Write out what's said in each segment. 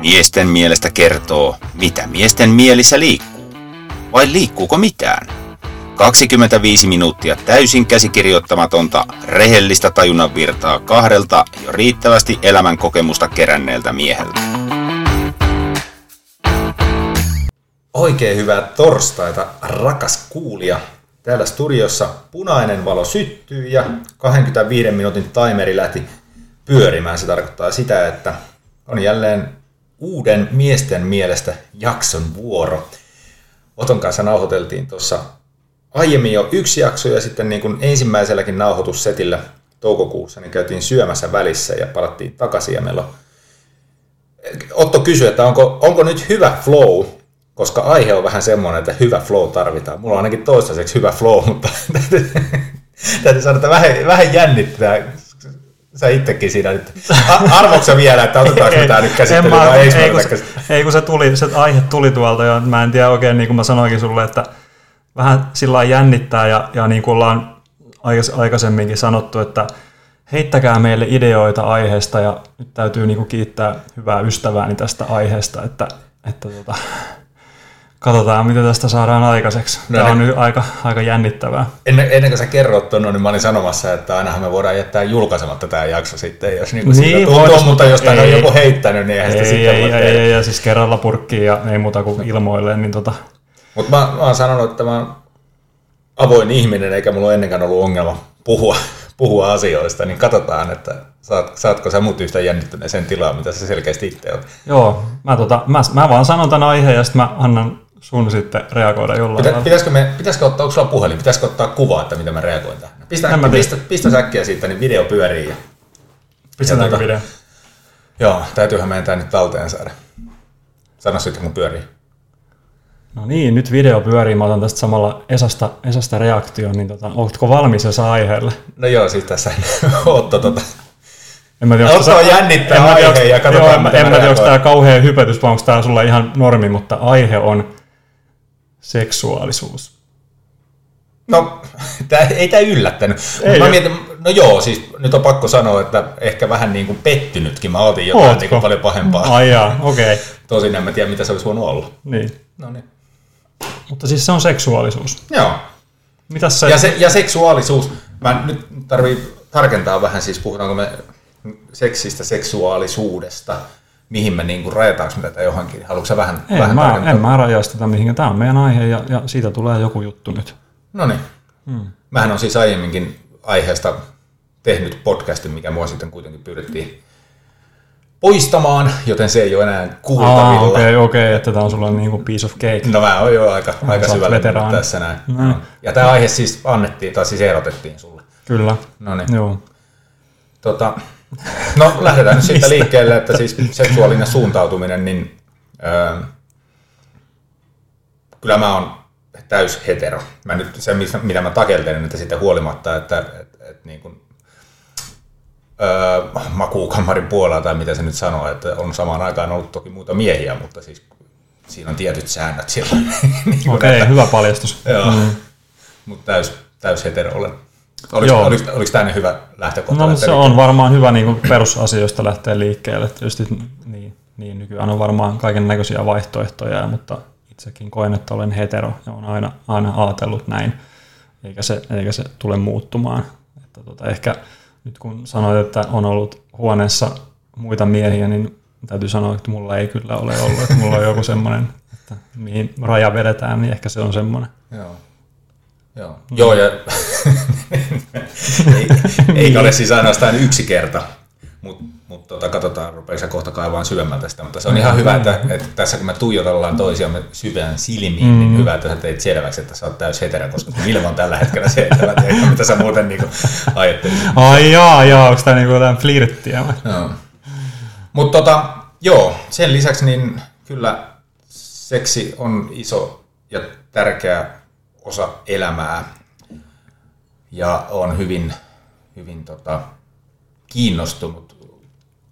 Miesten mielestä kertoo, mitä miesten mielissä liikkuu. Vai liikkuuko mitään? 25 minuuttia täysin käsikirjoittamatonta, rehellistä tajunnan virtaa kahdelta jo riittävästi elämän kokemusta keränneeltä mieheltä. Oikein hyvää torstaita, rakas kuulija. Täällä studiossa punainen valo syttyy ja 25 minuutin timeri lähti pyörimään. Se tarkoittaa sitä, että on jälleen uuden miesten mielestä jakson vuoro. Oton kanssa nauhoiteltiin tuossa aiemmin jo yksi jakso ja sitten niin kuin ensimmäiselläkin nauhoitussetillä toukokuussa niin käytiin syömässä välissä ja palattiin takaisin ja meillä on... Otto kysyi, että onko, onko nyt hyvä flow, koska aihe on vähän semmoinen, että hyvä flow tarvitaan. Mulla on ainakin toistaiseksi hyvä flow, mutta täytyy sanoa, että vähän, vähän jännittää sä itsekin siinä nyt. Arvoksa vielä, että otetaanko me tämä nyt käsittelyyn vai ei, ei, kun se, ei kun se, tuli, se aihe tuli tuolta ja mä en tiedä oikein, niin kuin mä sanoinkin sulle, että vähän sillä jännittää ja, ja niin kuin ollaan aikaisemminkin sanottu, että heittäkää meille ideoita aiheesta ja nyt täytyy niin kuin kiittää hyvää ystävääni tästä aiheesta, että, että tota, Katsotaan, mitä tästä saadaan aikaiseksi. No Tämä on nyt aika, aika jännittävää. Ennen, ennen kuin sä kerrot tuon, niin mä olin sanomassa, että ainahan me voidaan jättää julkaisematta tämä jakso sitten, jos niin niin, tuntuu, voidaan, mutta jos ei, on joku heittänyt, niin eihän sitä ei, sitten ei, ei, ei, ja siis kerralla purkkiin ja ei muuta kuin ilmoille. Niin tota... Mutta mä, mä oon sanonut, että mä oon avoin ihminen, eikä mulla ole ennenkään ollut ongelma puhua, puhua asioista, niin katsotaan, että saat, saatko sä mut yhtä jännittyneeseen tilaan, mitä sä selkeästi itse olet. Joo, mä, tota, mä, mä vaan sanon tämän aiheen ja sitten mä annan sun sitten reagoida jollain Pitä, pitäisikö, me, pitäisikö ottaa, onko sulla puhelin, pitäisikö ottaa kuvaa, että mitä mä reagoin tähän? Pistä, äkki, pistä, pistä säkkiä siitä, niin video pyörii. Ja, Pistetäänkö tuota, video? Joo, täytyyhän meidän tämä nyt talteen saada. Sano sitten, kun pyörii. No niin, nyt video pyörii. Mä otan tästä samalla Esasta, Esasta reaktion, niin tota, oletko valmis jos aiheelle? No joo, siis tässä Otto tota, en mä tiedä, Otto jännittää aihe ja katsotaan, joo, En mä tiedä, onko tämä kauhean hypätys vai onko tämä sulla ihan normi, mutta aihe on seksuaalisuus. No, tää, ei tämä yllättänyt. Ei mä mietin, no joo, siis nyt on pakko sanoa, että ehkä vähän niin kuin pettynytkin. Mä otin jotain niin kuin paljon pahempaa. Ai jaa, okei. Okay. Tosin en mä tiedä, mitä se olisi voinut olla. Niin. No niin. Mutta siis se on seksuaalisuus. Joo. Mitäs se... Ja, se, ja seksuaalisuus, mä nyt tarvii tarkentaa vähän, siis puhutaanko me seksistä, seksuaalisuudesta, mihin me niin kuin rajataanko me tätä johonkin? Haluatko vähän, Ei, vähän mä, en mä rajaa sitä mihin. Tämä on meidän aihe ja, ja siitä tulee joku juttu nyt. No niin. Hmm. Mähän on siis aiemminkin aiheesta tehnyt podcastin, mikä mua sitten kuitenkin pyydettiin poistamaan, joten se ei ole enää kuultavilla. Okei, okay, okay, että tämä on sulla niin kuin piece of cake. No mä oon jo aika, no, aika syvällä tässä näin. No. Ja tämä aihe siis annettiin, tai siis ehdotettiin sulle. Kyllä. No niin. Joo. Tota, no lähdetään nyt siitä liikkeelle, että siis seksuaalinen suuntautuminen, niin öö, kyllä mä oon täys hetero. Mä nyt se, mitä mä takeltelen, että sitten huolimatta, että et, et, niin kuin, öö, makuukammarin puolella tai mitä se nyt sanoo, että on samaan aikaan ollut toki muuta miehiä, mutta siis siinä on tietyt säännöt siellä. niin Okei, okay, hyvä paljastus. Joo, mm. mutta täys, täys hetero olen. Oliko, Joo. oliko, oliko tämä hyvä lähtökohta? No se on varmaan hyvä niin kuin perusasioista lähteä liikkeelle. Tietysti niin, niin, nykyään on varmaan kaiken näköisiä vaihtoehtoja, mutta itsekin koen, että olen hetero ja olen aina, aina ajatellut näin, eikä se, eikä se tule muuttumaan. Että tota, ehkä nyt kun sanoit, että on ollut huoneessa muita miehiä, niin täytyy sanoa, että mulla ei kyllä ole ollut. Että mulla on joku semmoinen, että mihin raja vedetään, niin ehkä se on semmoinen. Joo. Joo, Joo ja ei, eikä ole siis ainoastaan yksi kerta, mutta mut tota, katsotaan, rupeeko kohta kaivaan syvemmältä sitä, mutta se on ihan hyvä, että, että tässä kun me tuijotellaan toisiamme syvään silmiin, niin mm. niin hyvä, että sä teit selväksi, että sä oot täys hetero, koska Vilma on tällä hetkellä se, että mä tiedän, mitä sä muuten niin ajattelisit. Ai jaa, jaa, onko tämä niinku jotain flirttiä? Joo. Mutta tota, joo, sen lisäksi niin kyllä seksi on iso ja tärkeä osa elämää ja on hyvin, hyvin tota, kiinnostunut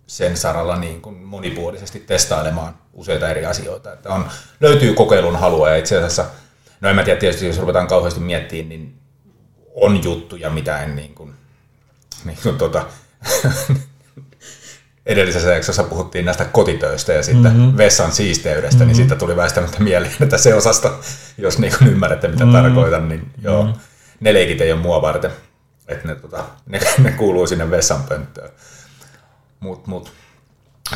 sen saralla niin kuin monipuolisesti testailemaan useita eri asioita. Että on, löytyy kokeilun halua ja itse asiassa, no en mä tiedä tietysti, jos ruvetaan kauheasti miettimään, niin on juttuja, mitä en niin kuin, niin kuin tota, edellisessä jaksossa puhuttiin näistä kotitöistä ja sitten mm-hmm. vessan siisteydestä, niin mm-hmm. niin siitä tuli väistämättä mieleen, että se osasta, jos niin kuin ymmärrätte mitä mm-hmm. tarkoitan, niin joo, mm-hmm. ne leikit ei ole mua varten, että ne, tota, ne, ne kuuluu sinne vessanpönttöön. Mut, mut.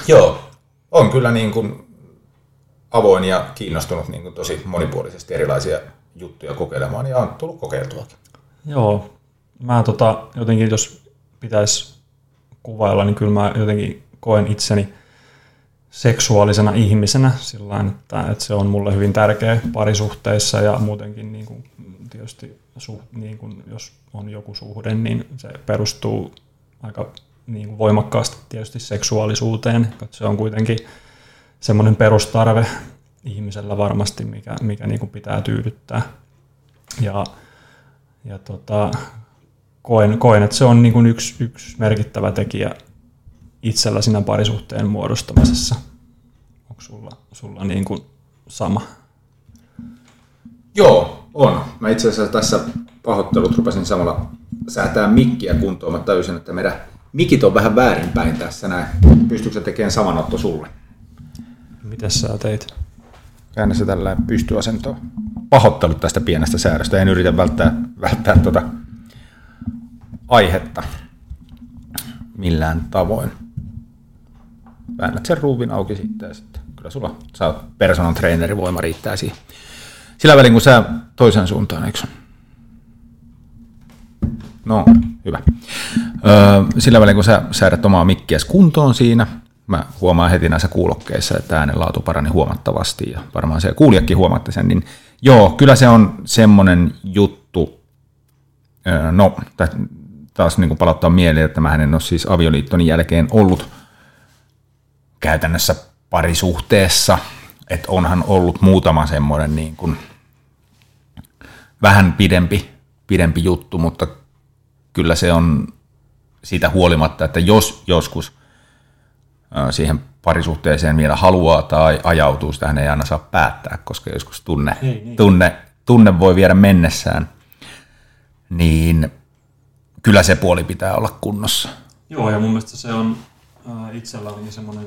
Joo, on kyllä niin kuin avoin ja kiinnostunut niin kuin tosi monipuolisesti erilaisia juttuja kokeilemaan ja on tullut kokeiltuakin. Joo, mä tota, jotenkin jos pitäisi kuvailla, niin kyllä mä jotenkin koen itseni seksuaalisena ihmisenä sillä että, että se on mulle hyvin tärkeä parisuhteissa ja muutenkin niin kuin, tietysti suh, niin kuin, jos on joku suhde, niin se perustuu aika niin kuin voimakkaasti tietysti seksuaalisuuteen. Se on kuitenkin semmoinen perustarve ihmisellä varmasti, mikä, mikä niin kuin pitää tyydyttää. Ja, ja tota, koen, koen, että se on niin kuin yksi, yksi merkittävä tekijä itsellä siinä parisuhteen muodostamisessa. Onko sulla, sulla niin kuin sama? Joo, on. Mä itse asiassa tässä pahoittelut rupesin samalla säätää mikkiä kuntoon. Mä täysin, että meidän mikit on vähän väärinpäin tässä näin. Pystyykö se tekemään samanotto sulle? Mitäs sä teit? Käännä se tällä pystyasentoon. Pahoittelut tästä pienestä säädöstä. En yritä välttää, välttää tuota aihetta millään tavoin. Väännät sen ruuvin auki sitten ja sitten kyllä sulla saa personal trainerin voima riittää siihen. Sillä välin kun sä toisen suuntaan, eikö? No, hyvä. Öö, sillä välin kun sä säädät omaa mikkiäsi kuntoon siinä, mä huomaan heti näissä kuulokkeissa, että äänenlaatu parani huomattavasti ja varmaan se kuulijakin huomatti sen, niin joo, kyllä se on semmoinen juttu, öö, no taas niin kuin palauttaa mieleen, että mä en ole siis avioliittoni jälkeen ollut käytännössä parisuhteessa, että onhan ollut muutama semmoinen niin kuin vähän pidempi, pidempi juttu, mutta kyllä se on siitä huolimatta, että jos joskus siihen parisuhteeseen vielä haluaa tai ajautuu, sitä ei aina saa päättää, koska joskus tunne, ei, niin. tunne, tunne voi viedä mennessään, niin kyllä se puoli pitää olla kunnossa. Joo, ja mun mielestä se on äh, itselläni semmoinen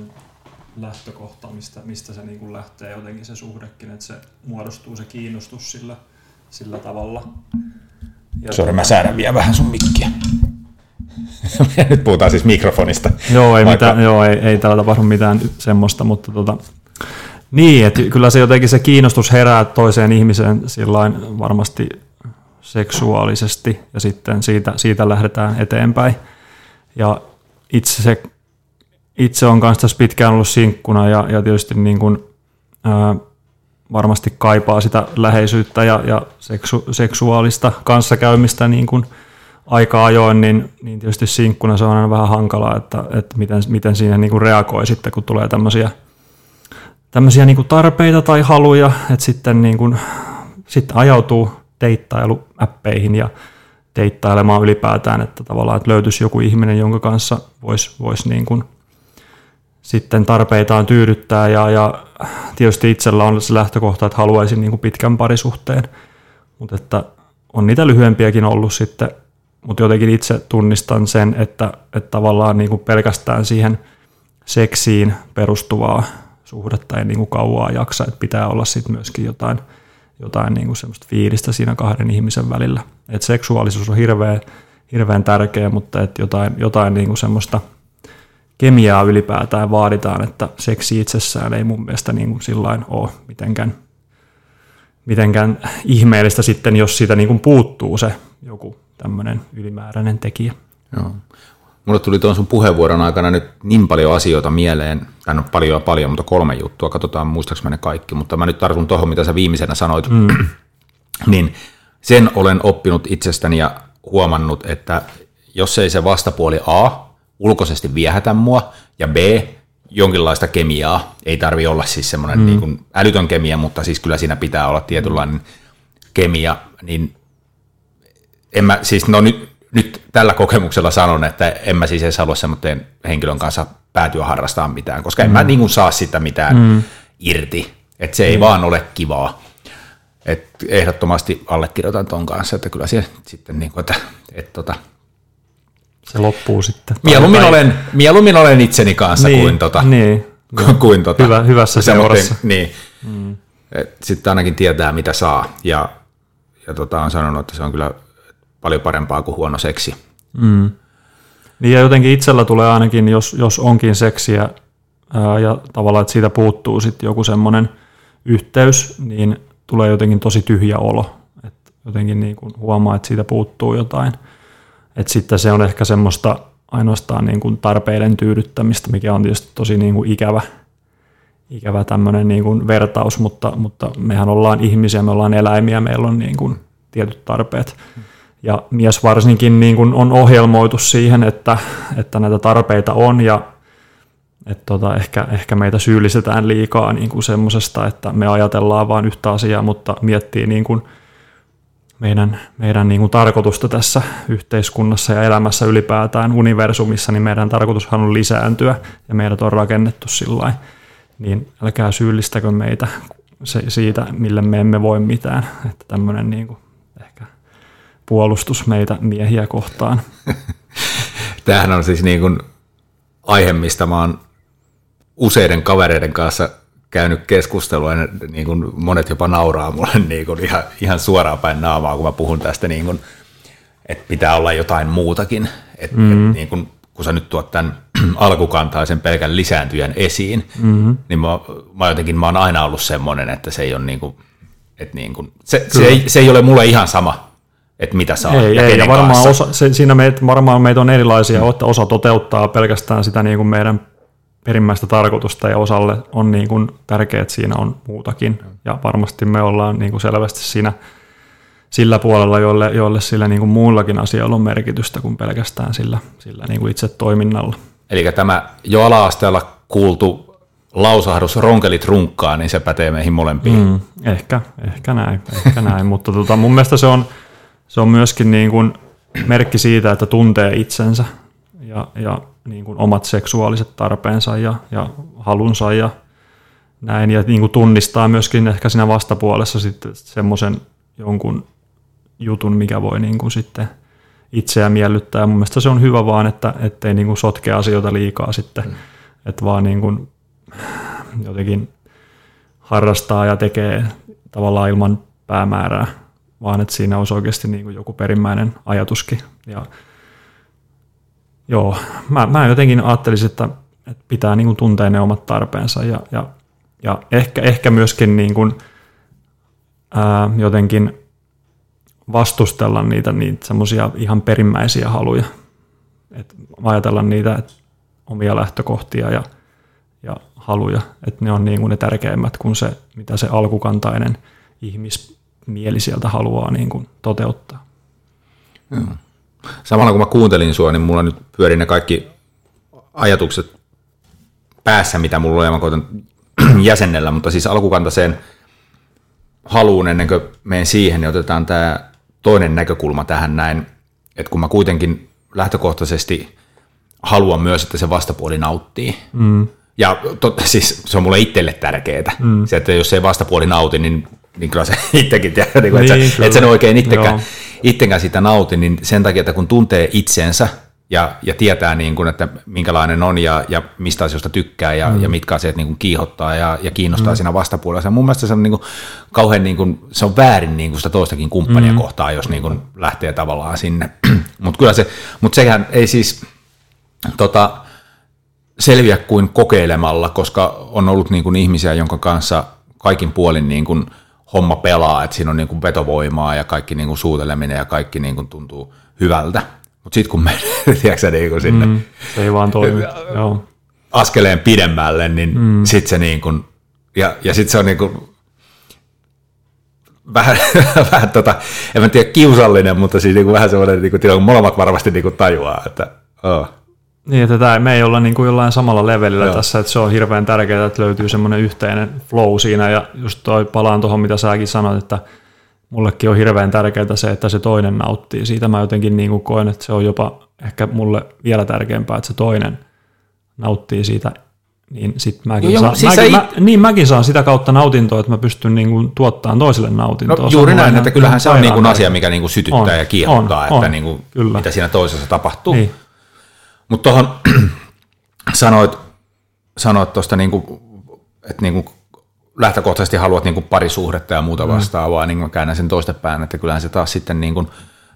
lähtökohta, mistä, mistä se niin kuin lähtee jotenkin se suhdekin, että se muodostuu se kiinnostus sillä, sillä tavalla. Ja Sori, mä säädän vielä vähän sun mikkiä. Nyt puhutaan siis mikrofonista. Joo, ei, Vaikka... mitään, joo, ei, ei täällä tapahdu mitään semmoista, mutta tota, niin, että kyllä se jotenkin se kiinnostus herää toiseen ihmiseen sillain varmasti seksuaalisesti ja sitten siitä, siitä lähdetään eteenpäin. Ja itse, se, itse on kanssa tässä pitkään ollut sinkkuna ja, ja tietysti niin kuin, ää, varmasti kaipaa sitä läheisyyttä ja, ja seksu, seksuaalista kanssakäymistä niin kuin aika ajoin, niin, niin tietysti sinkkuna se on aina vähän hankalaa, että, että miten, miten siinä niin kuin reagoi sitten, kun tulee tämmöisiä, tämmöisiä niin kuin tarpeita tai haluja, että sitten, niin kuin, sitten ajautuu deittailuäppeihin ja deittailemaan ylipäätään, että tavallaan että löytyisi joku ihminen, jonka kanssa voisi vois niin kuin sitten tarpeitaan tyydyttää. Ja, ja tietysti itsellä on se lähtökohta, että haluaisin niin kuin pitkän parisuhteen, mutta että on niitä lyhyempiäkin ollut sitten, mutta jotenkin itse tunnistan sen, että, että tavallaan niin kuin pelkästään siihen seksiin perustuvaa suhdetta ei niin kuin kauaa jaksa, että pitää olla sitten myöskin jotain – jotain niin kuin semmoista fiilistä siinä kahden ihmisen välillä. Et seksuaalisuus on hirveän, hirveän tärkeä, mutta et jotain, jotain niin kuin semmoista kemiaa ylipäätään vaaditaan, että seksi itsessään ei mun mielestä niin kuin sillain ole mitenkään, mitenkään ihmeellistä sitten, jos siitä niin kuin puuttuu se joku tämmöinen ylimääräinen tekijä. Joo. Mulle tuli tuon sun puheenvuoron aikana nyt niin paljon asioita mieleen, tai no paljon ja paljon, mutta kolme juttua, katsotaan muistaaks ne kaikki, mutta mä nyt tartun tuohon, mitä sä viimeisenä sanoit, mm. niin sen olen oppinut itsestäni ja huomannut, että jos ei se vastapuoli A ulkoisesti viehätä mua, ja B jonkinlaista kemiaa, ei tarvi olla siis semmoinen mm. niin kuin älytön kemia, mutta siis kyllä siinä pitää olla tietynlainen kemia, niin en mä, siis no nyt nyt tällä kokemuksella sanon, että en mä siis edes halua semmoinen henkilön kanssa päätyä harrastamaan mitään, koska en mm. mä niin kuin saa sitä mitään mm. irti. Että se ei mm. vaan ole kivaa. Et ehdottomasti allekirjoitan ton kanssa, että kyllä se sitten niin kuin, että, että tota, se loppuu sitten. Mieluummin, tai, olen, mieluummin olen itseni kanssa niin, kuin, tota, niin, kuin, kuin tota, Hyvä, hyvässä seurassa. Niin. Mm. Sitten ainakin tietää, mitä saa. Ja, ja tota, on sanonut, että se on kyllä paljon parempaa kuin huono seksi. Mm. Niin ja jotenkin itsellä tulee ainakin, jos, jos onkin seksiä ää, ja tavallaan, että siitä puuttuu sitten joku semmoinen yhteys, niin tulee jotenkin tosi tyhjä olo. Et jotenkin niin kuin huomaa, että siitä puuttuu jotain. Et sitten se on ehkä semmoista ainoastaan niin kuin tarpeiden tyydyttämistä, mikä on tietysti tosi niin kuin ikävä, ikävä tämmöinen niin kuin vertaus, mutta, mutta mehän ollaan ihmisiä, me ollaan eläimiä, meillä on niin kuin tietyt tarpeet. Ja mies varsinkin niin kuin on ohjelmoitu siihen, että, että näitä tarpeita on ja että tota, ehkä, ehkä meitä syyllistetään liikaa niin kuin semmoisesta, että me ajatellaan vain yhtä asiaa, mutta miettii niin kuin meidän, meidän niin kuin tarkoitusta tässä yhteiskunnassa ja elämässä ylipäätään universumissa, niin meidän tarkoitushan on lisääntyä ja meidät on rakennettu sillä niin älkää syyllistäkö meitä se, siitä, mille me emme voi mitään. Että tämmöinen niin kuin puolustus meitä miehiä kohtaan. Tämähän on siis niin kuin aihe, mistä mä oon useiden kavereiden kanssa käynyt keskustelua, ja niin kuin monet jopa nauraa mulle niin kuin ihan, ihan suoraan päin naamaa, kun mä puhun tästä, niin kuin, että pitää olla jotain muutakin. Et, mm-hmm. et, niin kuin, kun sä nyt tuot tämän alkukantaisen pelkän lisääntyjän esiin, mm-hmm. niin mä, mä jotenkin mä oon aina ollut semmoinen, että se ei ole niin kuin, että niin kuin, se, se, ei, se ei ole mulle ihan sama, että mitä saa ei, ja ei, ja varmaan osa, se, siinä meitä, varmaan meitä on erilaisia, mm. että osa toteuttaa pelkästään sitä niin kuin meidän perimmäistä tarkoitusta ja osalle on niin kuin tärkeää, että siinä on muutakin. Ja varmasti me ollaan niin kuin selvästi siinä sillä puolella, jolle, jolle sillä niin kuin muullakin asioilla on merkitystä kuin pelkästään sillä, sillä niin kuin itse toiminnalla. Eli tämä jo ala-asteella kuultu lausahdus ronkelit runkkaa, niin se pätee meihin molempiin. Mm, ehkä, ehkä näin, ehkä näin. mutta tota, mun mielestä se on, se on myöskin niin kuin merkki siitä, että tuntee itsensä ja, ja niin kuin omat seksuaaliset tarpeensa ja, ja halunsa ja näin, ja niin kuin tunnistaa myöskin ehkä siinä vastapuolessa sitten semmoisen jonkun jutun, mikä voi niin kuin sitten itseä miellyttää. Ja mun mielestä se on hyvä vaan, että ettei niin kuin sotke asioita liikaa sitten, mm. että vaan niin kuin jotenkin harrastaa ja tekee tavallaan ilman päämäärää, vaan että siinä olisi oikeasti niin kuin joku perimmäinen ajatuskin. Ja joo, mä, mä jotenkin ajattelisin, että, että pitää niin kuin tuntea ne omat tarpeensa ja, ja, ja ehkä, ehkä myöskin niin kuin, ää, jotenkin vastustella niitä, niitä semmoisia ihan perimmäisiä haluja. Et ajatella niitä et omia lähtökohtia ja, ja haluja, että ne on niin kuin ne tärkeimmät kuin se, mitä se alkukantainen ihmismieli sieltä haluaa niin kuin toteuttaa. Hmm samalla kun mä kuuntelin sua, niin mulla nyt pyörii ne kaikki ajatukset päässä, mitä mulla on, ja mä koitan jäsennellä, mutta siis alkukantaiseen haluun ennen kuin menen siihen, niin otetaan tämä toinen näkökulma tähän näin, että kun mä kuitenkin lähtökohtaisesti haluan myös, että se vastapuoli nauttii, mm. ja tot, siis se on mulle itselle tärkeää, mm. se, että jos se vastapuoli nauti, niin niin kyllä se itsekin tiedät, niin että, niin, että sen oikein itsekään, itsekään sitä nauti, niin sen takia, että kun tuntee itsensä ja, ja tietää, niin kuin, että minkälainen on ja, ja mistä asioista tykkää ja, mm. ja mitkä asiat niin kuin kiihottaa ja, ja kiinnostaa mm. siinä vastapuolella. Se mun mielestä se on, niin kuin, kauhean, niin kuin, se on väärin niin kuin sitä toistakin kumppania mm. kohtaan, jos niin kuin, lähtee tavallaan sinne. Mutta kyllä se, mutta sehän ei siis tota, selviä kuin kokeilemalla, koska on ollut niin kuin ihmisiä, jonka kanssa kaikin puolin niin kuin, homma pelaa, että siinä on niin kuin vetovoimaa ja kaikki niin kuin suuteleminen ja kaikki niin kuin tuntuu hyvältä. Mutta sitten kun menee, tiedätkö, niin kuin sinne mm, se ei vaan toimi. Joo. askeleen pidemmälle, niin mm. sitten se niin kuin, ja, ja sitten se on niin kuin, vähän, vähän tota, en mä tiedä kiusallinen, mutta siis niin kuin vähän semmoinen, niin kuin, molemmat varmasti niin kuin tajuaa, että oh, niin, että tämä, me ei olla niin kuin jollain samalla levelillä Joo. tässä, että se on hirveän tärkeää, että löytyy semmoinen yhteinen flow siinä, ja just toi palaan tuohon, mitä säkin sanoit, että mullekin on hirveän tärkeää se, että se toinen nauttii. Siitä mä jotenkin niin kuin koen, että se on jopa ehkä mulle vielä tärkeämpää, että se toinen nauttii siitä, niin sit mäkin, Joo, saan, siis mäkin, it... mä, niin mäkin saan sitä kautta nautintoa, että mä pystyn niin kuin tuottamaan toiselle nautintoa. No, juuri näin, että kyllähän se on niin kuin asia, mikä niin kuin sytyttää on, ja kiehottaa, on, että on, niin kuin, mitä siinä toisessa tapahtuu. Niin. Mutta tuohon sanoit, sanoit tuosta, niinku, että niinku lähtökohtaisesti haluat niinku parisuhdetta ja muuta mm. vastaavaa, mm. niin mä käännän sen toistepäin, että kyllähän se taas sitten niinku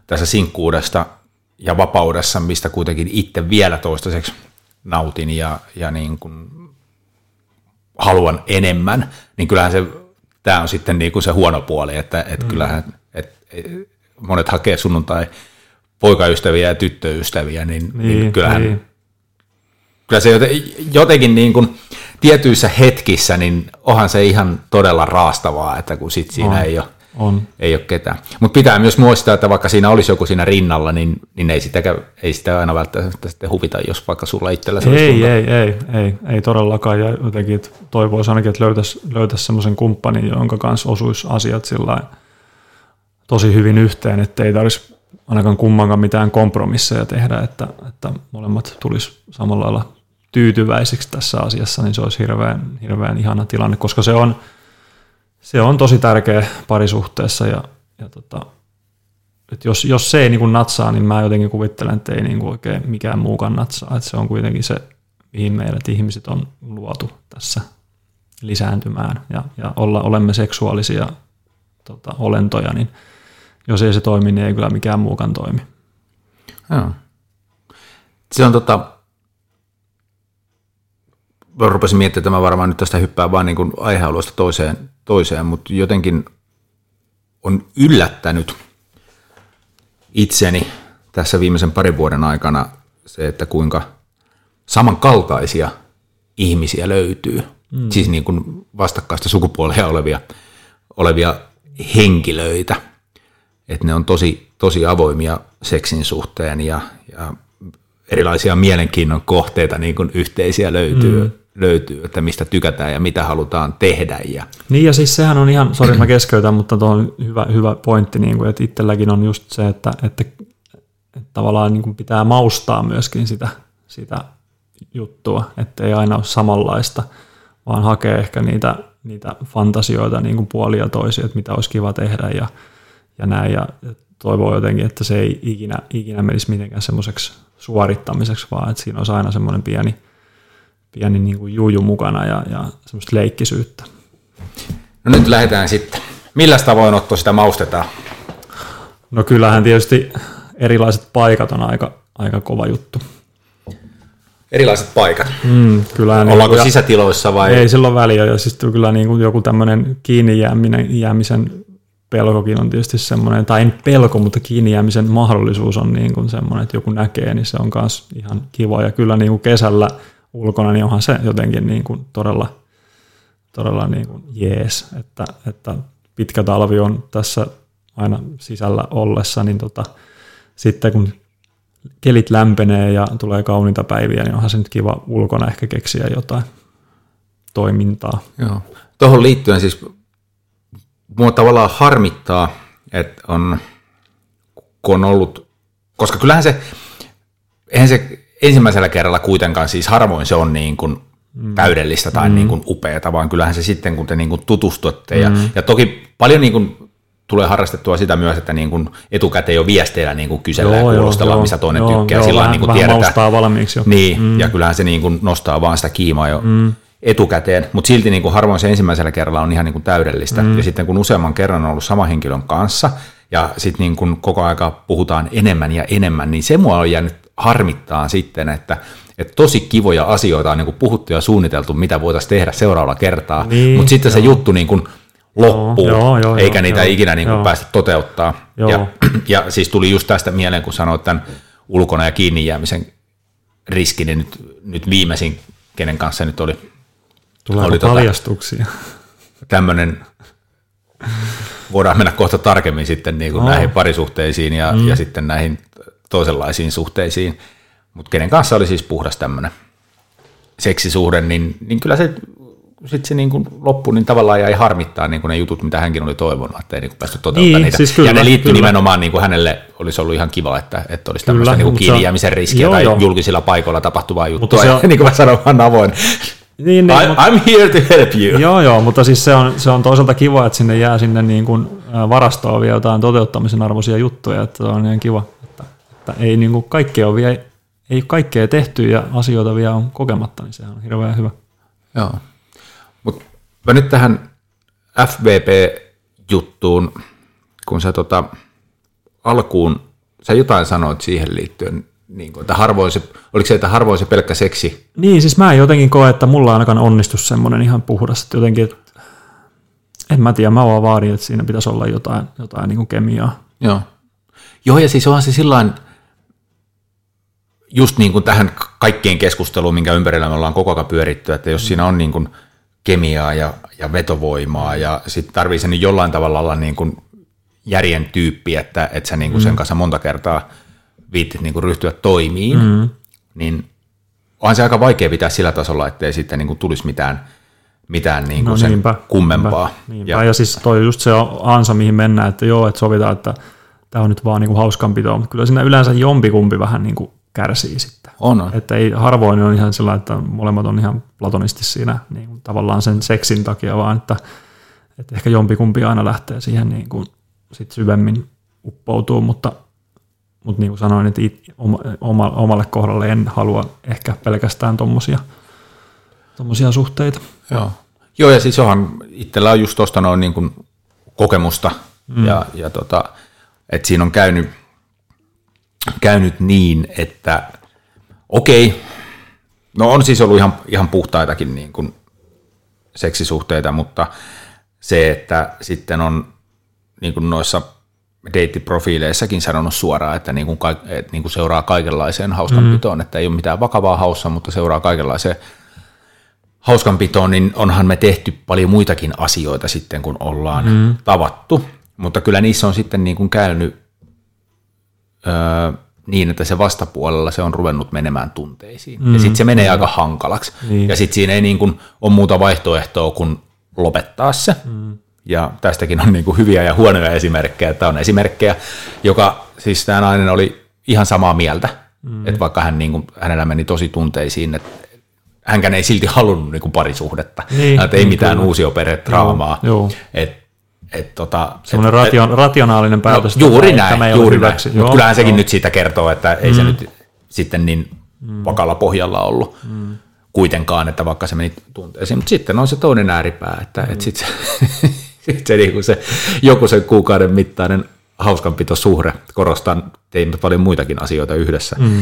tässä sinkkuudesta ja vapaudessa, mistä kuitenkin itse vielä toistaiseksi nautin ja, ja niin kuin haluan enemmän, niin kyllähän se, tämä on sitten niin kuin se huono puoli, että, että mm. kyllähän että monet hakee sunnuntai poikaystäviä ja tyttöystäviä, niin, niin, niin kyllähän niin. kyllä se jotenkin niin kuin, tietyissä hetkissä, niin onhan se ihan todella raastavaa, että kun sit siinä on, ei ole, on. ei ole ketään. Mutta pitää myös muistaa, että vaikka siinä olisi joku siinä rinnalla, niin, niin ei, sitä, ei sitä aina välttämättä sitten huvita, jos vaikka sulla itsellä ei, ei, ei, ei, ei, ei todellakaan. Ja jotenkin toivoisi ainakin, että löytäisi, löytäisi semmoisen kumppanin, jonka kanssa osuisi asiat sillä tosi hyvin yhteen, että ei tarvitsisi ainakaan kummankaan mitään kompromisseja tehdä, että, että molemmat tulisi samalla lailla tyytyväisiksi tässä asiassa, niin se olisi hirveän, hirveän ihana tilanne, koska se on, se on tosi tärkeä parisuhteessa ja, ja tota, että jos, jos se ei niin kuin natsaa, niin mä jotenkin kuvittelen, että ei niin kuin oikein mikään muukaan natsaa. Että se on kuitenkin se, mihin meidät ihmiset on luotu tässä lisääntymään ja, ja olla, olemme seksuaalisia tota, olentoja, niin jos ei se toimi, niin ei kyllä mikään muukaan toimi. Joo. Se on tota, rupesin miettimään, että mä varmaan nyt tästä hyppää vaan niin kuin aihealueesta toiseen, toiseen, mutta jotenkin on yllättänyt itseni tässä viimeisen parin vuoden aikana se, että kuinka samankaltaisia ihmisiä löytyy. Mm. Siis niin kuin vastakkaista sukupuolia olevia, olevia henkilöitä. Että ne on tosi, tosi avoimia seksin suhteen ja, ja erilaisia mielenkiinnon kohteita niin kuin yhteisiä löytyy. Mm löytyy, että mistä tykätään ja mitä halutaan tehdä. Ja... Niin ja siis sehän on ihan, sori mä keskeytän, mutta tuo on hyvä, hyvä pointti, niin kuin, että itselläkin on just se, että, että, että tavallaan niin kuin pitää maustaa myöskin sitä, sitä juttua, että ei aina ole samanlaista, vaan hakee ehkä niitä, niitä fantasioita niin kuin puolia toisia, että mitä olisi kiva tehdä ja, ja näin. Ja toivoo jotenkin, että se ei ikinä, ikinä menisi mitenkään semmoiseksi suorittamiseksi, vaan että siinä olisi aina semmoinen pieni – pieni niin kuin juju mukana ja, ja semmoista leikkisyyttä. No nyt lähdetään sitten. Millä tavoin Otto sitä maustetaan? No kyllähän tietysti erilaiset paikat on aika, aika kova juttu. Erilaiset paikat? Mm, kyllähän Ollaanko niin, sisätiloissa vai? Ei silloin väliä. Ja siis kyllä niin kuin joku tämmöinen kiinni jääminen, jäämisen pelkokin on tietysti semmoinen, tai en pelko, mutta kiinni jäämisen mahdollisuus on niin kuin semmoinen, että joku näkee, niin se on myös ihan kiva. Ja kyllä niin kuin kesällä ulkona, niin onhan se jotenkin niin kuin todella, todella niin kuin jees, että, että pitkä talvi on tässä aina sisällä ollessa, niin tota, sitten kun kelit lämpenee ja tulee kauniita päiviä, niin onhan se nyt kiva ulkona ehkä keksiä jotain toimintaa. Joo. Tuohon liittyen siis mua tavallaan harmittaa, että on, kun on ollut, koska kyllähän se, eihän se ensimmäisellä kerralla kuitenkaan siis harvoin se on niin kuin mm. täydellistä tai mm. niin kuin upeata, vaan kyllähän se sitten, kun te niin kuin tutustutte. Mm. Ja, ja toki paljon niin kuin tulee harrastettua sitä myös, että niin kuin etukäteen jo viesteillä niin kuin kysellään joo, ja kuulostellaan, joo, missä toinen joo, tykkää. Joo, Sillä vähän, niin kuin tiedetään. valmiiksi jo. Niin, mm. ja kyllähän se niin kuin nostaa vaan sitä kiimaa jo mm. Etukäteen, mutta silti niin kuin harvoin se ensimmäisellä kerralla on ihan niin kuin täydellistä. Mm. Ja sitten kun useamman kerran on ollut sama henkilön kanssa, ja sitten niin kun koko aika puhutaan enemmän ja enemmän, niin se mua on jäänyt harmittaa sitten, että, että tosi kivoja asioita on niin kuin puhuttu ja suunniteltu, mitä voitaisiin tehdä seuraavalla kertaa, niin, mutta sitten joo. se juttu niin kuin loppuu, joo, joo, eikä joo, niitä joo, ikinä niin kuin joo. päästä toteuttaa. Ja, ja siis tuli just tästä mieleen, kun sanoit tämän ulkona ja kiinni jäämisen riskin, niin nyt, nyt viimeisin, kenen kanssa nyt oli. Tulee oli tota paljastuksia. Tota, tämmöinen, voidaan mennä kohta tarkemmin sitten niin kuin oh. näihin parisuhteisiin ja, mm. ja sitten näihin toisenlaisiin suhteisiin, mutta kenen kanssa oli siis puhdas tämmöinen seksisuhde, niin, niin kyllä se sitten se niin loppu, niin tavallaan jäi harmittaa niin kuin ne jutut, mitä hänkin oli toivonut, että ei niin päästy toteuttamaan niin, niitä. Siis kyllä, ja ne liittyi kyllä. nimenomaan, niin kuin hänelle olisi ollut ihan kiva, että, että olisi tämmöistä niin kiinni jäämisen riskiä joo, tai joo. julkisilla paikoilla tapahtuvaa juttua. Se on, niin kuin mä sanoin, avoin. Niin, niin, I, mutta, I'm here to help you. Joo, joo, mutta siis se on, se on toisaalta kiva, että sinne jää sinne niin kuin varastoon vielä jotain toteuttamisen arvoisia juttuja, että se on ihan kiva että ei niin kuin kaikkea ole vielä ei ole kaikkea tehty ja asioita vielä on kokematta, niin sehän on hirveän hyvä. Joo. Mutta mä nyt tähän FVP-juttuun, kun sä tota, alkuun, sä jotain sanoit siihen liittyen, niin kuin, että harvoin se, oliko se, että harvoin se pelkkä seksi? Niin, siis mä en jotenkin koe, että mulla ainakaan onnistu semmoinen ihan puhdas, että jotenkin, että en mä tiedä, mä vaan vaadin, että siinä pitäisi olla jotain, jotain niin kuin kemiaa. Joo. Joo, ja siis onhan se sillain, just niin kuin tähän kaikkeen keskusteluun, minkä ympärillä me ollaan koko ajan pyöritty, että jos siinä on niin kuin kemiaa ja, ja vetovoimaa ja sitten tarvii sen jollain tavalla olla niin kuin järjen tyyppi, että, että sä niin kuin sen kanssa monta kertaa viittit niin kuin ryhtyä toimiin, mm. niin onhan se aika vaikea pitää sillä tasolla, ettei sitten niin kuin tulisi mitään, mitään niin kuin no, sen niinpä, kummempaa. Niinpä, niinpä. Ja, ja siis toi just se ansa, mihin mennään, että joo, että sovitaan, että tämä on nyt vaan niin kuin hauskanpitoa, mutta kyllä siinä yleensä jompikumpi vähän niin kuin kärsii sitten. On, on. Että ei, harvoin on ihan sillä että molemmat on ihan platonisti siinä niin kuin tavallaan sen seksin takia, vaan että, että ehkä jompikumpi aina lähtee siihen niin kuin sit syvemmin uppoutuu, mutta, mutta niin kuin sanoin, että it, oma, omalle kohdalle en halua ehkä pelkästään tuommoisia tommosia suhteita. Joo. Joo, ja siis onhan itsellä on just tuosta noin niin kuin kokemusta, mm. ja, ja tota, että siinä on käynyt käynyt niin, että okei, no on siis ollut ihan, ihan puhtaitakin niin kuin seksisuhteita, mutta se, että sitten on niin kuin noissa deittiprofiileissakin sanonut suoraan, että, niin kuin, että niin kuin seuraa kaikenlaiseen hauskanpitoon, mm. että ei ole mitään vakavaa haussa, mutta seuraa kaikenlaiseen hauskanpitoon, niin onhan me tehty paljon muitakin asioita sitten, kun ollaan mm. tavattu, mutta kyllä niissä on sitten niin kuin käynyt öö, niin, että se vastapuolella se on ruvennut menemään tunteisiin. Mm, ja sitten se menee mm. aika hankalaksi. Niin. Ja sitten siinä ei niin kuin ole muuta vaihtoehtoa kuin lopettaa se. Mm. Ja tästäkin on niin kuin hyviä ja huonoja esimerkkejä. Tämä on esimerkkejä, joka siis tämä nainen oli ihan samaa mieltä. Mm. Että vaikka hän, niin kuin, hänellä meni tosi tunteisiin, että hänkään ei silti halunnut niin kuin parisuhdetta. Niin, että ei niin, mitään uusia perhetraamaa. Että et tota, Semmoinen et, ration, rationaalinen päätös. No, juuri näin, tämä juuri näin. Mutta kyllähän sekin nyt siitä kertoo, että ei mm. se nyt sitten niin mm. vakalla pohjalla ollut mm. kuitenkaan, että vaikka se meni tunteisiin. Mutta sitten on se toinen ääripää, että mm. et sitten se, sit se, niin se joku sen kuukauden mittainen hauskanpitosuhre, korostan, teimme paljon muitakin asioita yhdessä, mm.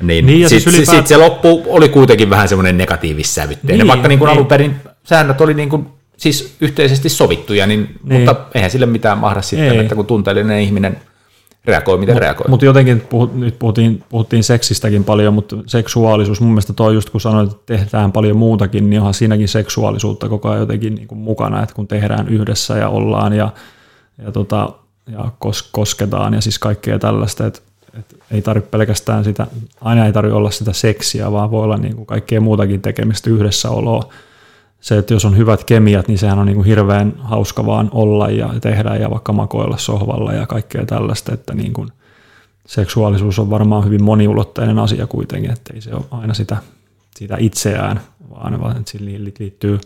Niin, niin sitten siis ylipäät... sit se loppu oli kuitenkin vähän semmoinen negatiivissävytteinen, niin, vaikka niin kuin niin. alun perin säännöt oli niin kuin siis yhteisesti sovittuja, niin, niin. mutta eihän sille mitään mahda sitten, Ei. että kun tunteellinen ihminen reagoi, miten mut, reagoi. Mutta jotenkin puhut, nyt puhuttiin, puhuttiin seksistäkin paljon, mutta seksuaalisuus, mun mielestä toi just kun sanoit, että tehdään paljon muutakin, niin onhan siinäkin seksuaalisuutta koko ajan jotenkin niin kuin mukana, että kun tehdään yhdessä ja ollaan ja, ja, tota, ja kos, kosketaan ja siis kaikkea tällaista, että, että ei tarvitse pelkästään sitä, aina ei tarvitse olla sitä seksiä, vaan voi olla niin kuin kaikkea muutakin tekemistä yhdessäoloa se, että jos on hyvät kemiat, niin sehän on niin kuin hirveän hauska vaan olla ja tehdä ja vaikka makoilla sohvalla ja kaikkea tällaista, että niin kuin seksuaalisuus on varmaan hyvin moniulotteinen asia kuitenkin, että ei se ole aina sitä, sitä itseään, vaan, vaan että siihen liittyy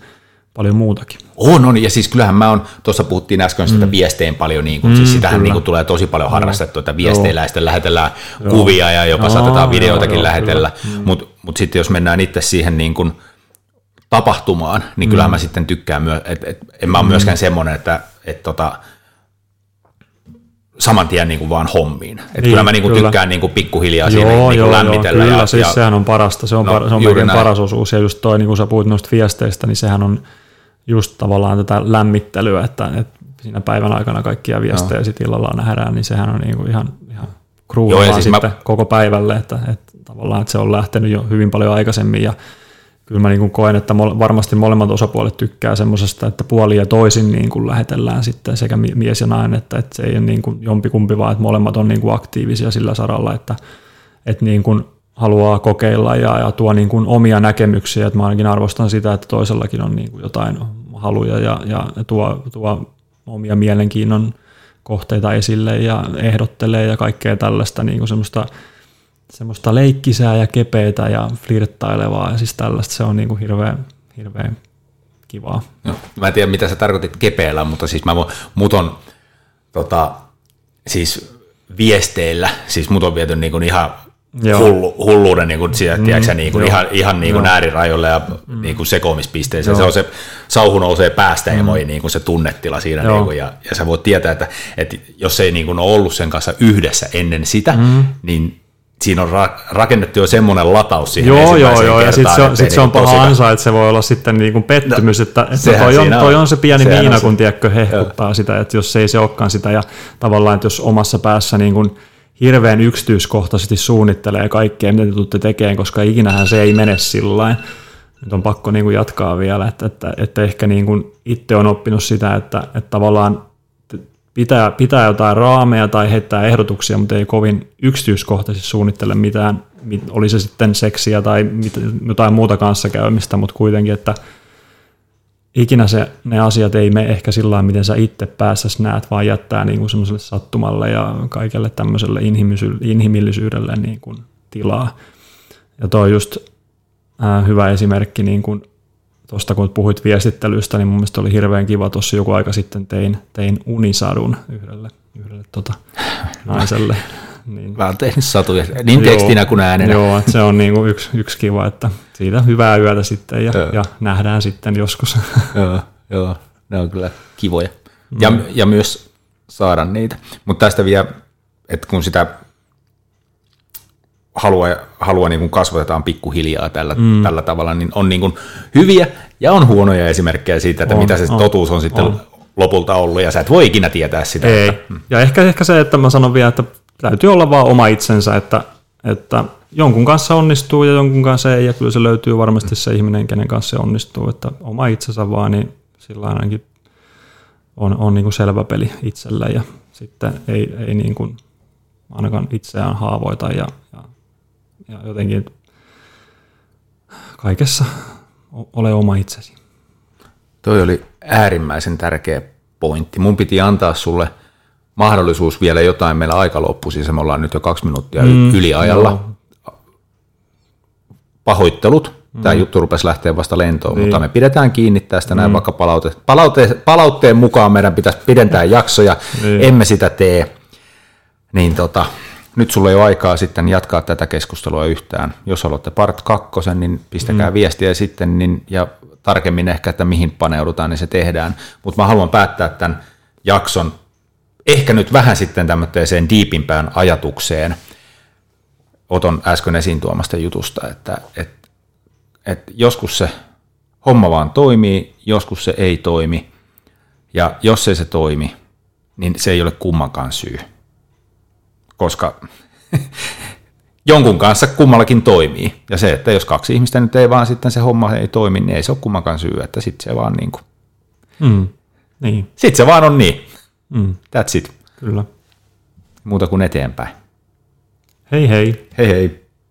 paljon muutakin. On, on, ja siis kyllähän mä on, tuossa puhuttiin äsken sitä mm. viesteen paljon, niin kuin, siis mm, siis sitähän niin kuin, tulee tosi paljon harrastettu, että viesteillä ja sitten lähetellään Joo. kuvia ja jopa Joo, saatetaan videoitakin jo, lähetellä, mm. mutta mut sitten jos mennään itse siihen niin kuin, tapahtumaan, niin kyllä mm. mä sitten tykkään myös, että et, en mä ole mm. myöskään semmoinen, että et, tota, saman tien niin kuin vaan hommiin. Et niin, kyllä mä niin kuin kyllä. tykkään niin kuin pikkuhiljaa joo, siinä niin kuin lämmitellä. Joo, kyllä, ja, siis ja, sehän on parasta, se on, no, par, se on melkein paras osuus, ja just toi, niin kuin sä puhuit noista viesteistä, niin sehän on just tavallaan tätä lämmittelyä, että, että siinä päivän aikana kaikkia viestejä no. sitten illalla nähdään, niin sehän on niin kuin ihan, ihan kruunaa siis sitten mä... koko päivälle, että, että tavallaan että se on lähtenyt jo hyvin paljon aikaisemmin, ja kyllä mä niin kuin koen, että varmasti molemmat osapuolet tykkää semmoisesta, että puoli ja toisin niin kuin lähetellään sitten sekä mies ja nainen, että, että se ei ole niin kuin jompikumpi, vaan että molemmat on niin kuin aktiivisia sillä saralla, että, että niin kuin haluaa kokeilla ja, ja tuo niin kuin omia näkemyksiä, että mä ainakin arvostan sitä, että toisellakin on niin kuin jotain haluja ja, ja tuo, tuo omia mielenkiinnon kohteita esille ja ehdottelee ja kaikkea tällaista niin kuin semmoista semmoista leikkisää ja kepeitä ja flirttailevaa ja siis tällaista. Se on niin kuin hirveän, hirveän kivaa. No, mä en tiedä, mitä sä tarkoitit kepeällä, mutta siis mä mut on tota, siis viesteillä, siis mut on viety niin kuin ihan Joo. hullu, hulluuden niin kuin, siellä, mm, tiedätkö, niin kuin, ihan, ihan niin kuin äärirajoille ja mm. niin kuin sekoamispisteeseen. Se on se, sauhu nousee päästä ja moi, niin kuin se tunnetila siinä. Joo. Niin kuin, ja, ja sä voit tietää, että, että jos ei niin kuin ole ollut sen kanssa yhdessä ennen sitä, mm. niin siinä on ra- rakennettu jo semmoinen lataus siihen Joo, joo, joo, ja sitten se, on, sit ettei se on niin kuin paha tosi- ansa, että se voi olla sitten niin kuin pettymys, no, että, että toi, on, toi on. se pieni Sehän miina, se. kun tiedätkö, hehkuttaa sitä, että jos ei se olekaan sitä, ja tavallaan, että jos omassa päässä niin kuin hirveän yksityiskohtaisesti suunnittelee kaikkea, mitä te tuutte tekemään, koska ikinähän se ei mene sillä. Nyt on pakko niin kuin jatkaa vielä, että, että, että ehkä niin kuin itse on oppinut sitä, että, että tavallaan pitää, pitää jotain raameja tai heittää ehdotuksia, mutta ei kovin yksityiskohtaisesti suunnittele mitään, mit- oli se sitten seksiä tai mit, jotain muuta kanssakäymistä, mutta kuitenkin, että ikinä se, ne asiat ei mene ehkä sillä lailla, miten sä itse päässäsi näet, vaan jättää niin kuin semmoiselle sattumalle ja kaikelle tämmöiselle inhimillisyydelle, inhimillisyydelle niin kuin tilaa. Ja toi on just äh, hyvä esimerkki niin kuin tuosta kun puhuit viestittelystä, niin mun mielestä oli hirveän kiva, tuossa joku aika sitten tein, tein unisadun yhdelle, yhdelle tota, naiselle. Niin, Mä oon tehnyt satuja, niin tekstinä kuin äänenä. Joo, että se on niinku yksi, yksi kiva, että siitä hyvää yötä sitten ja, Joo. ja nähdään sitten joskus. Joo, joo, ne on kyllä kivoja. Ja, Mm. ja myös saada niitä. Mutta tästä vielä, että kun sitä halua, halua niin kuin kasvatetaan pikkuhiljaa tällä, mm. tällä tavalla, niin on niin kuin hyviä ja on huonoja esimerkkejä siitä, että On, mitä se on, totuus on sitten on. lopulta ollut, ja sä et voi ikinä tietää sitä. Ei. Että, Ja ehkä, ehkä se, että mä sanon vielä, että täytyy olla vaan oma itsensä, että, että jonkun kanssa onnistuu ja jonkun kanssa ei, ja kyllä se löytyy varmasti se ihminen, kenen kanssa se onnistuu, että oma itsensä vaan, niin sillä ainakin on, on niin kuin selvä peli itselle, ja sitten ei, ei niin kuin ainakaan itseään haavoita, ja, ja, ja jotenkin kaikessa ole oma itsesi. Toi oli äärimmäisen tärkeä pointti. Mun piti antaa sulle mahdollisuus vielä jotain. Meillä aika loppui, siis me ollaan nyt jo kaksi minuuttia mm, yliajalla. joo. Pahoittelut. Tämä juttu rupesi lähteä vasta lentoon, Niin. mutta me pidetään kiinni tästä näin, vaikka palaute, palaute, palautteen mukaan meidän pitäisi pidentää jaksoja. Niin. Emme sitä tee. Niin tota, nyt sulla ei ole aikaa sitten jatkaa tätä keskustelua yhtään. Jos haluatte part kakkosen, niin pistäkää mm. viestiä sitten niin, ja tarkemmin ehkä, että mihin paneudutaan, niin se tehdään. Mutta mä haluan päättää tämän jakson ehkä nyt vähän sitten tämmöiseen diipimpään ajatukseen Oton äsken esiin tuomasta jutusta, että, että, että joskus se homma vaan toimii, joskus se ei toimi, ja jos ei se toimi, niin se ei ole kummankaan syy koska jonkun kanssa kummallakin toimii. Ja se, että jos kaksi ihmistä nyt ei vaan sitten se homma ei toimi, niin ei se ole kummankaan syy, että sitten se vaan niin kuin, Mm. Niin, sit se vaan on niin. mm. That's it. kyllä. Muuta kuin eteenpäin. Hei hei. Hei hei.